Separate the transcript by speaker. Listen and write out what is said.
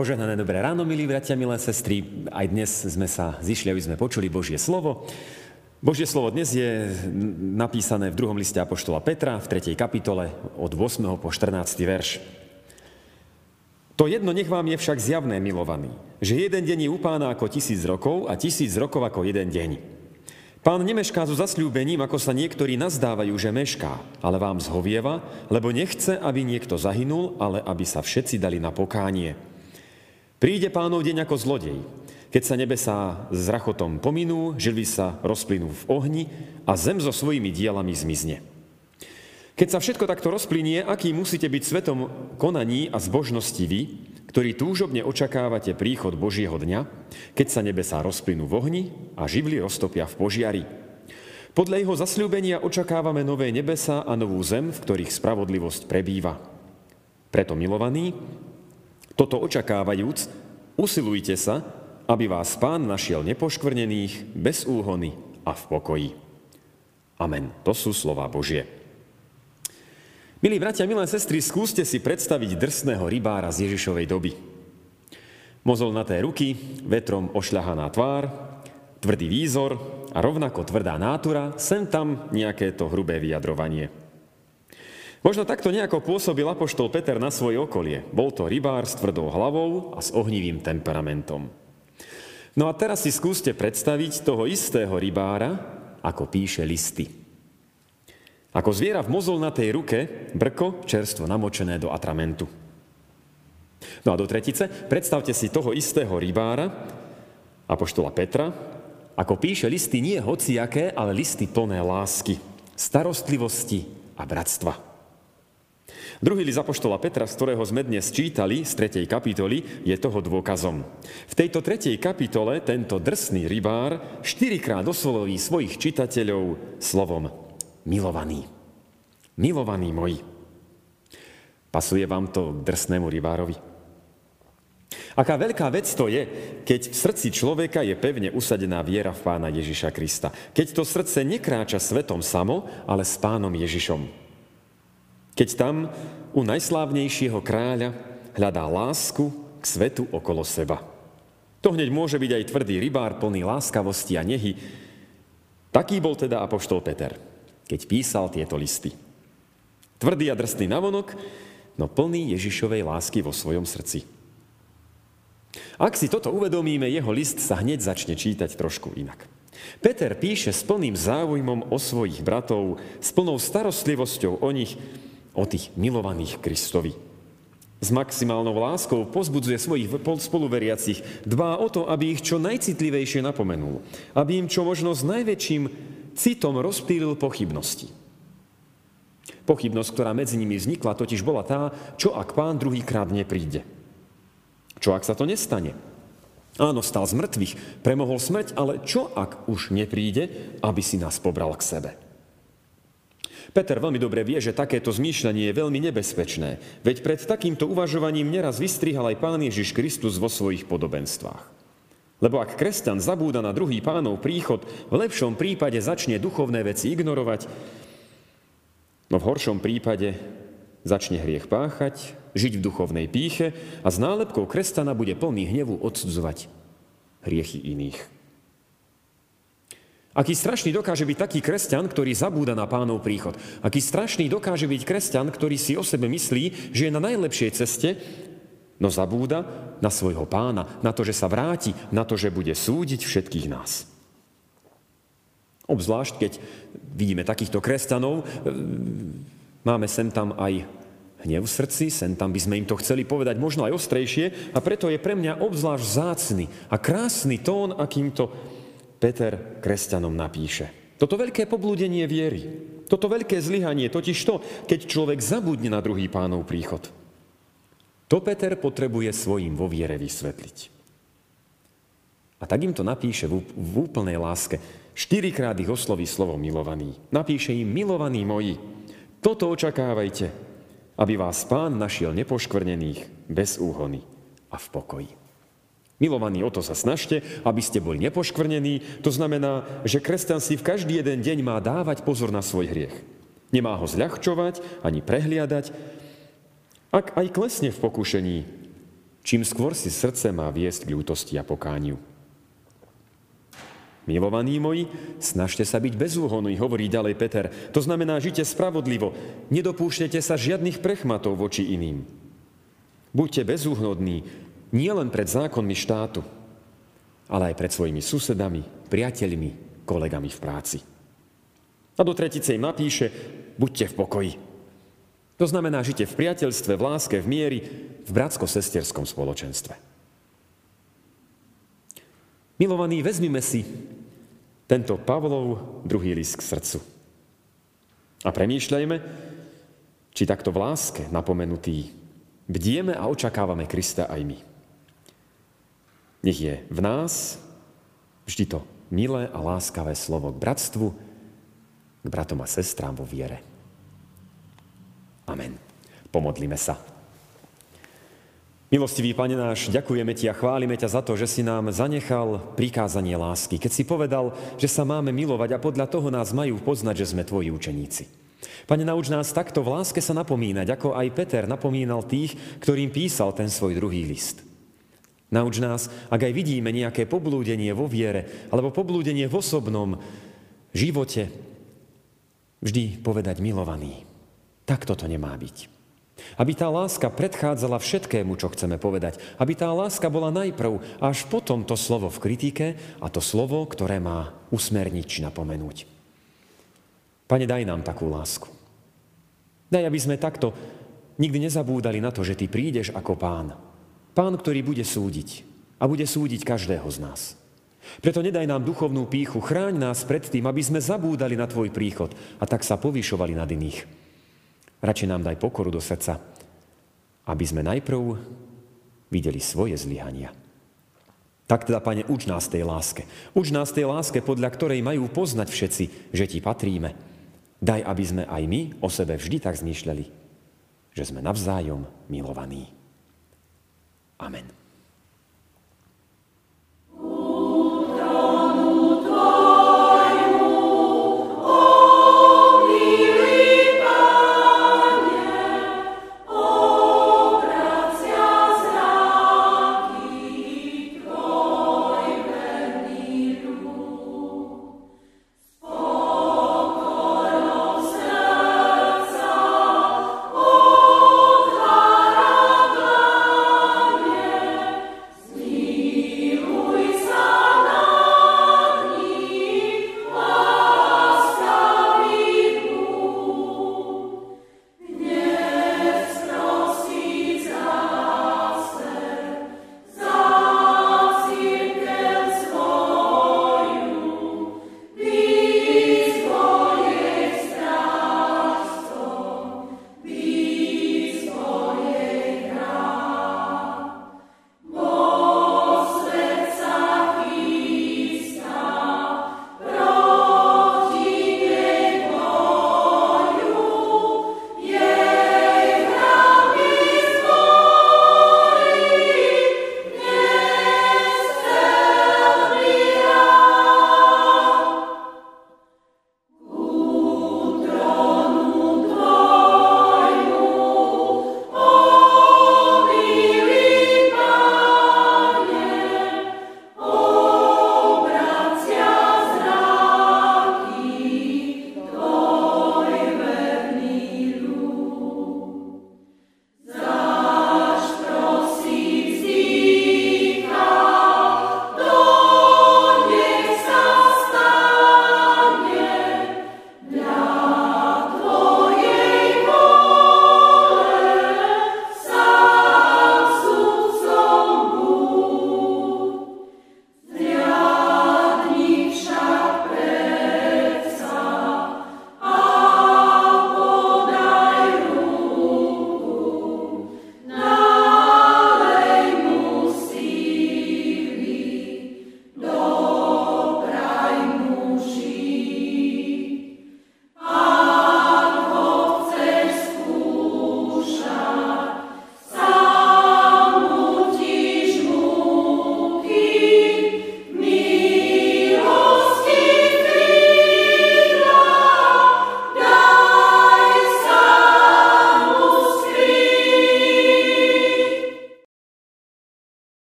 Speaker 1: Požehnané dobré ráno, milí bratia, milé sestry. Aj dnes sme sa zišli, aby sme počuli Božie slovo. Božie slovo dnes je napísané v druhom liste Apoštola Petra v 3. kapitole od 8. po 14. verš. To jedno nech vám je však zjavné, milovaný, že jeden deň je u pána ako tisíc rokov a tisíc rokov ako jeden deň. Pán nemešká so zasľúbením, ako sa niektorí nazdávajú, že mešká, ale vám zhovieva, lebo nechce, aby niekto zahynul, ale aby sa všetci dali na pokánie. Príde pánov deň ako zlodej, keď sa nebesá s rachotom pominú, živly sa rozplynú v ohni a zem so svojimi dielami zmizne. Keď sa všetko takto rozplynie, aký musíte byť svetom konaní a zbožnosti vy, ktorí túžobne očakávate príchod Božieho dňa, keď sa nebesá rozplynú v ohni a živly roztopia v požiari. Podľa jeho zasľúbenia očakávame nové nebesa a novú zem, v ktorých spravodlivosť prebýva. Preto, milovaní, toto očakávajúc, usilujte sa, aby vás pán našiel nepoškvrnených, bez úhony a v pokoji. Amen. To sú slova Božie. Milí bratia, milé sestry, skúste si predstaviť drsného rybára z Ježišovej doby. Mozolnaté ruky, vetrom ošľahaná tvár, tvrdý výzor a rovnako tvrdá nátura, sem tam nejaké to hrubé vyjadrovanie. Možno takto nejako pôsobil apoštol Peter na svoje okolie. Bol to rybár s tvrdou hlavou a s ohnivým temperamentom. No a teraz si skúste predstaviť toho istého rybára, ako píše listy. Ako zviera v mozolnatej ruke, brko čerstvo namočené do atramentu. No a do tretice, predstavte si toho istého rybára, apoštola Petra, ako píše listy nie hociaké, ale listy plné lásky, starostlivosti a bratstva. Druhý list Apoštola Petra, z ktorého sme dnes čítali, z 3. kapitoly, je toho dôkazom. V tejto 3. kapitole tento drsný rybár štyrikrát osloví svojich čitateľov slovom milovaný. Milovaný moji. Pasuje vám to drsnému rybárovi? Aká veľká vec to je, keď v srdci človeka je pevne usadená viera v pána Ježiša Krista. Keď to srdce nekráča svetom samo, ale s pánom Ježišom. Keď tam u najslávnejšieho kráľa hľadá lásku k svetu okolo seba. To hneď môže byť aj tvrdý rybár plný láskavosti a nehy. Taký bol teda apoštol Peter, keď písal tieto listy. Tvrdý a drsný navonok, no plný Ježišovej lásky vo svojom srdci. Ak si toto uvedomíme, jeho list sa hneď začne čítať trošku inak. Peter píše s plným záujmom o svojich bratov, s plnou starostlivosťou o nich, o tých milovaných Kristovi. S maximálnou láskou pozbudzuje svojich spoluveriacich, dbá o to, aby ich čo najcitlivejšie napomenul, aby im čo možno s najväčším citom rozptýlil pochybnosti. Pochybnosť, ktorá medzi nimi vznikla, totiž bola tá, čo ak pán druhýkrát nepríde. Čo ak sa to nestane? Áno, stal z mŕtvych, premohol smrť, ale čo ak už nepríde, aby si nás pobral k sebe? Peter veľmi dobre vie, že takéto zmýšľanie je veľmi nebezpečné, veď pred takýmto uvažovaním neraz vystrihal aj Pán Ježiš Kristus vo svojich podobenstvách. Lebo ak kresťan zabúda na druhý pánov príchod, v lepšom prípade začne duchovné veci ignorovať, no v horšom prípade začne hriech páchať, žiť v duchovnej píche a s nálepkou kresťana bude plný hnevu odsudzovať hriechy iných. Aký strašný dokáže byť taký kresťan, ktorý zabúda na pánov príchod. Aký strašný dokáže byť kresťan, ktorý si o sebe myslí, že je na najlepšej ceste, no zabúda na svojho pána, na to, že sa vráti, na to, že bude súdiť všetkých nás. Obzvlášť, keď vidíme takýchto kresťanov, e, máme sem tam aj hnev v srdci, sem tam by sme im to chceli povedať možno aj ostrejšie a preto je pre mňa obzvlášť zácny a krásny tón, akým to Peter kresťanom napíše. Toto veľké poblúdenie viery, toto veľké zlyhanie, totiž to, keď človek zabudne na druhý pánov príchod. To Peter potrebuje svojim vo viere vysvetliť. A tak im to napíše v, úplnej láske. Štyrikrát ich osloví slovo milovaný. Napíše im, milovaní moji, toto očakávajte, aby vás pán našiel nepoškvrnených, bez úhony a v pokoji. Milovaní, o to sa snažte, aby ste boli nepoškvrnení. To znamená, že kresťan si v každý jeden deň má dávať pozor na svoj hriech. Nemá ho zľahčovať ani prehliadať. Ak aj klesne v pokušení, Čím skôr si srdce má viesť k ľútosti a pokániu. Milovaní moji, snažte sa byť bezúhonní, hovorí ďalej Peter. To znamená, žite spravodlivo, nedopúšťajte sa žiadnych prechmatov voči iným. Buďte bezúhnodní nielen pred zákonmi štátu, ale aj pred svojimi susedami, priateľmi, kolegami v práci. A do tretice im napíše, buďte v pokoji. To znamená, žite v priateľstve, v láske, v miery, v bratsko-sesterskom spoločenstve. Milovaní, vezmime si tento Pavlov druhý list k srdcu. A premýšľajme, či takto v láske napomenutý bdieme a očakávame Krista aj my. Nech je v nás vždy to milé a láskavé slovo k bratstvu, k bratom a sestrám vo viere. Amen. Pomodlíme sa. Milostivý Pane náš, ďakujeme Ti a chválime ťa za to, že si nám zanechal prikázanie lásky. Keď si povedal, že sa máme milovať a podľa toho nás majú poznať, že sme Tvoji učeníci. Pane, nauč nás takto v láske sa napomínať, ako aj Peter napomínal tých, ktorým písal ten svoj druhý list. Nauč nás, ak aj vidíme nejaké poblúdenie vo viere alebo poblúdenie v osobnom živote, vždy povedať milovaný. Takto to nemá byť. Aby tá láska predchádzala všetkému, čo chceme povedať. Aby tá láska bola najprv, až potom to slovo v kritike a to slovo, ktoré má usmerniť či napomenúť. Pane, daj nám takú lásku. Daj, aby sme takto nikdy nezabúdali na to, že Ty prídeš ako pán. Pán, ktorý bude súdiť a bude súdiť každého z nás. Preto nedaj nám duchovnú píchu, chráň nás pred tým, aby sme zabúdali na Tvoj príchod a tak sa povyšovali nad iných. Radšej nám daj pokoru do srdca, aby sme najprv videli svoje zlyhania. Tak teda, Pane, uč nás tej láske. Uč nás tej láske, podľa ktorej majú poznať všetci, že Ti patríme. Daj, aby sme aj my o sebe vždy tak zmýšľali, že sme navzájom milovaní. Amen.